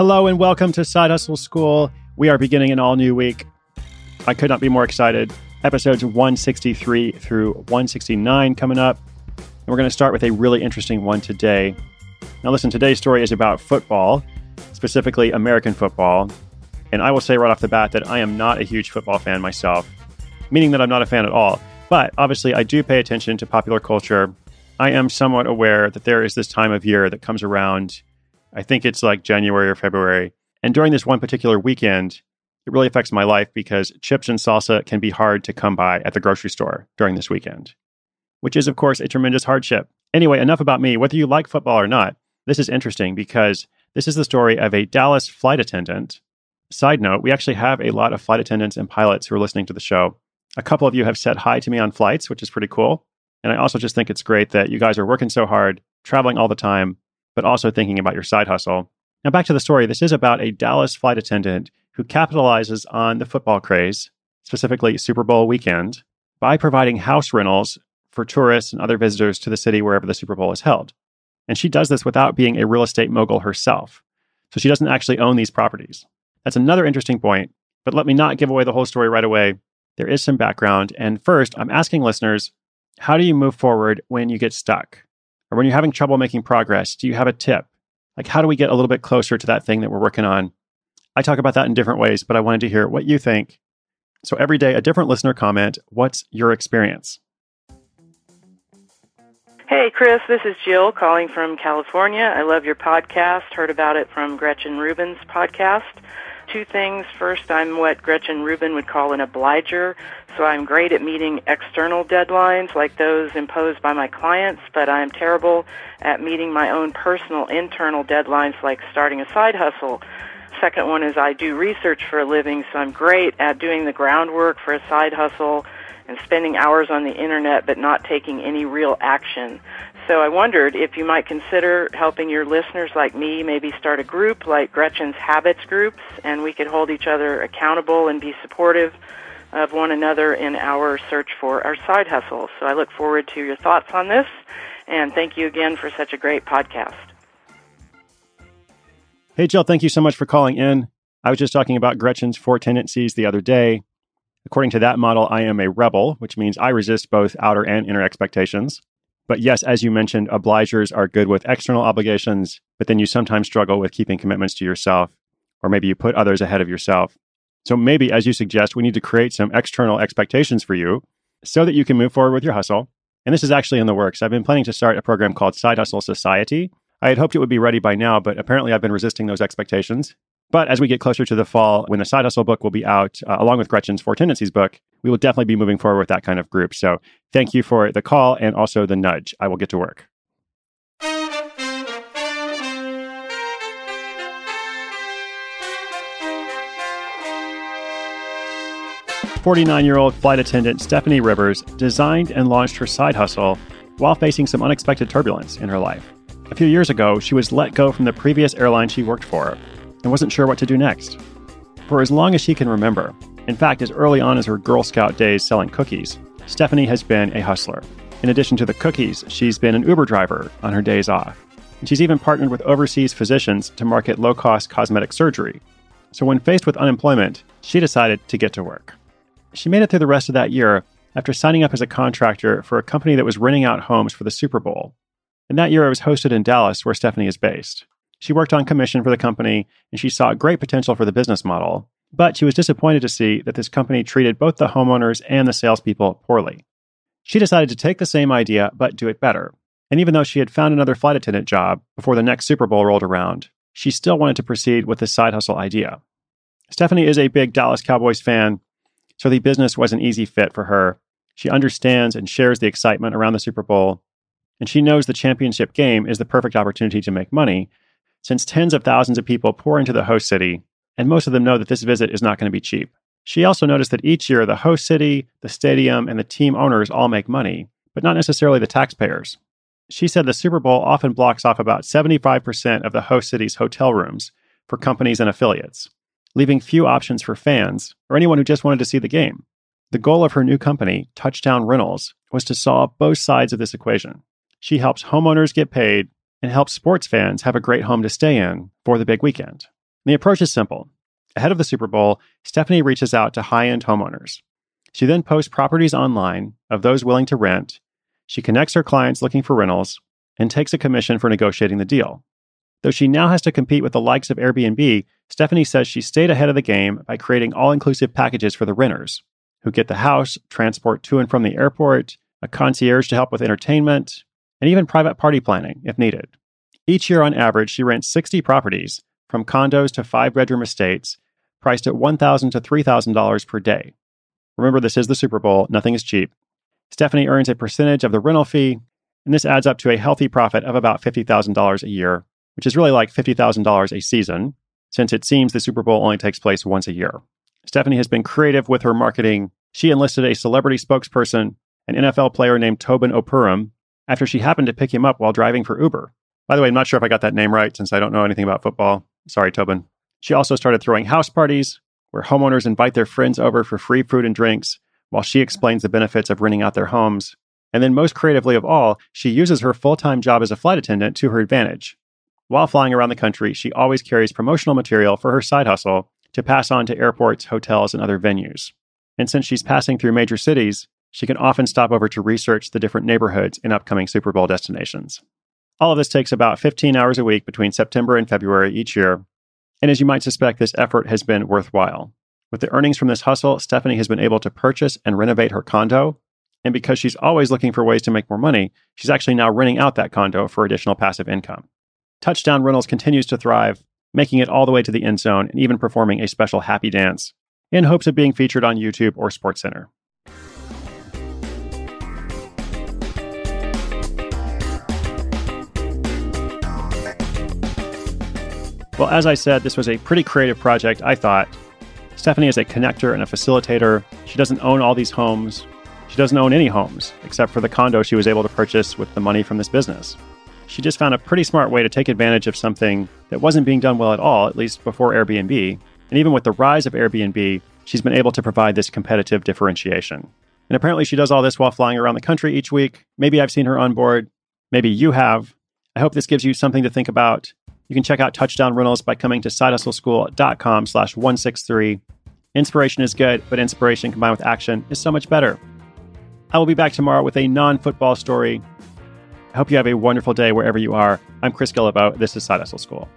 Hello and welcome to Side Hustle School. We are beginning an all new week. I could not be more excited. Episodes 163 through 169 coming up. And we're going to start with a really interesting one today. Now, listen, today's story is about football, specifically American football. And I will say right off the bat that I am not a huge football fan myself, meaning that I'm not a fan at all. But obviously, I do pay attention to popular culture. I am somewhat aware that there is this time of year that comes around I think it's like January or February. And during this one particular weekend, it really affects my life because chips and salsa can be hard to come by at the grocery store during this weekend, which is, of course, a tremendous hardship. Anyway, enough about me. Whether you like football or not, this is interesting because this is the story of a Dallas flight attendant. Side note, we actually have a lot of flight attendants and pilots who are listening to the show. A couple of you have said hi to me on flights, which is pretty cool. And I also just think it's great that you guys are working so hard, traveling all the time, but also thinking about your side hustle. Now, back to the story. This is about a Dallas flight attendant who capitalizes on the football craze, specifically Super Bowl weekend, by providing house rentals for tourists and other visitors to the city wherever the Super Bowl is held. And she does this without being a real estate mogul herself. So she doesn't actually own these properties. That's another interesting point, but let me not give away the whole story right away. There is some background. And first, I'm asking listeners how do you move forward when you get stuck? Or when you're having trouble making progress, do you have a tip? Like, how do we get a little bit closer to that thing that we're working on? I talk about that in different ways, but I wanted to hear what you think. So every day, a different listener comment. What's your experience? Hey, Chris, this is Jill calling from California. I love your podcast. Heard about it from Gretchen Rubin's podcast two things. First, I'm what Gretchen Rubin would call an obliger, so I'm great at meeting external deadlines like those imposed by my clients, but I'm terrible at meeting my own personal internal deadlines like starting a side hustle. Second one is I do research for a living, so I'm great at doing the groundwork for a side hustle and spending hours on the internet but not taking any real action. So I wondered if you might consider helping your listeners like me maybe start a group like Gretchen's Habits groups, and we could hold each other accountable and be supportive of one another in our search for our side hustles. So I look forward to your thoughts on this, and thank you again for such a great podcast. Hey, Jill, thank you so much for calling in. I was just talking about Gretchen's four tendencies the other day. According to that model, I am a rebel, which means I resist both outer and inner expectations. But yes, as you mentioned, obligers are good with external obligations, but then you sometimes struggle with keeping commitments to yourself, or maybe you put others ahead of yourself. So maybe, as you suggest, we need to create some external expectations for you so that you can move forward with your hustle. And this is actually in the works. I've been planning to start a program called Side Hustle Society. I had hoped it would be ready by now, but apparently I've been resisting those expectations. But as we get closer to the fall, when the side hustle book will be out, uh, along with Gretchen's Four Tendencies book, we will definitely be moving forward with that kind of group. So thank you for the call and also the nudge. I will get to work. Forty-nine-year-old flight attendant Stephanie Rivers designed and launched her side hustle while facing some unexpected turbulence in her life. A few years ago, she was let go from the previous airline she worked for and wasn't sure what to do next. For as long as she can remember, in fact, as early on as her Girl Scout days selling cookies, Stephanie has been a hustler. In addition to the cookies, she's been an Uber driver on her days off. And she's even partnered with overseas physicians to market low cost cosmetic surgery. So when faced with unemployment, she decided to get to work. She made it through the rest of that year after signing up as a contractor for a company that was renting out homes for the Super Bowl. And that year it was hosted in Dallas, where Stephanie is based. She worked on commission for the company and she saw great potential for the business model, but she was disappointed to see that this company treated both the homeowners and the salespeople poorly. She decided to take the same idea but do it better. And even though she had found another flight attendant job before the next Super Bowl rolled around, she still wanted to proceed with this side hustle idea. Stephanie is a big Dallas Cowboys fan, so the business was an easy fit for her. She understands and shares the excitement around the Super Bowl, and she knows the championship game is the perfect opportunity to make money since tens of thousands of people pour into the host city, and most of them know that this visit is not going to be cheap. She also noticed that each year the host city, the stadium, and the team owners all make money, but not necessarily the taxpayers. She said the Super Bowl often blocks off about 75% of the host city's hotel rooms for companies and affiliates, leaving few options for fans or anyone who just wanted to see the game. The goal of her new company, Touchdown Rentals, was to solve both sides of this equation. She helps homeowners get paid and helps sports fans have a great home to stay in for the big weekend. And the approach is simple. Ahead of the Super Bowl, Stephanie reaches out to high end homeowners. She then posts properties online of those willing to rent. She connects her clients looking for rentals and takes a commission for negotiating the deal. Though she now has to compete with the likes of Airbnb, Stephanie says she stayed ahead of the game by creating all inclusive packages for the renters, who get the house, transport to and from the airport, a concierge to help with entertainment, and even private party planning if needed. Each year, on average, she rents 60 properties, from condos to five bedroom estates, priced at $1,000 to $3,000 per day. Remember, this is the Super Bowl, nothing is cheap. Stephanie earns a percentage of the rental fee, and this adds up to a healthy profit of about $50,000 a year, which is really like $50,000 a season, since it seems the Super Bowl only takes place once a year. Stephanie has been creative with her marketing. She enlisted a celebrity spokesperson, an NFL player named Toben Opurum, after she happened to pick him up while driving for Uber. By the way, I'm not sure if I got that name right since I don't know anything about football. Sorry, Toben. She also started throwing house parties where homeowners invite their friends over for free food and drinks while she explains the benefits of renting out their homes. And then, most creatively of all, she uses her full time job as a flight attendant to her advantage. While flying around the country, she always carries promotional material for her side hustle to pass on to airports, hotels, and other venues. And since she's passing through major cities, she can often stop over to research the different neighborhoods in upcoming Super Bowl destinations. All of this takes about 15 hours a week between September and February each year. And as you might suspect, this effort has been worthwhile. With the earnings from this hustle, Stephanie has been able to purchase and renovate her condo. And because she's always looking for ways to make more money, she's actually now renting out that condo for additional passive income. Touchdown Rentals continues to thrive, making it all the way to the end zone and even performing a special happy dance in hopes of being featured on YouTube or SportsCenter. Well, as I said, this was a pretty creative project, I thought. Stephanie is a connector and a facilitator. She doesn't own all these homes. She doesn't own any homes, except for the condo she was able to purchase with the money from this business. She just found a pretty smart way to take advantage of something that wasn't being done well at all, at least before Airbnb. And even with the rise of Airbnb, she's been able to provide this competitive differentiation. And apparently, she does all this while flying around the country each week. Maybe I've seen her on board. Maybe you have. I hope this gives you something to think about you can check out Touchdown Rentals by coming to sidehustleschool.com slash 163. Inspiration is good, but inspiration combined with action is so much better. I will be back tomorrow with a non-football story. I hope you have a wonderful day wherever you are. I'm Chris Guillebeau. This is Side Hustle School.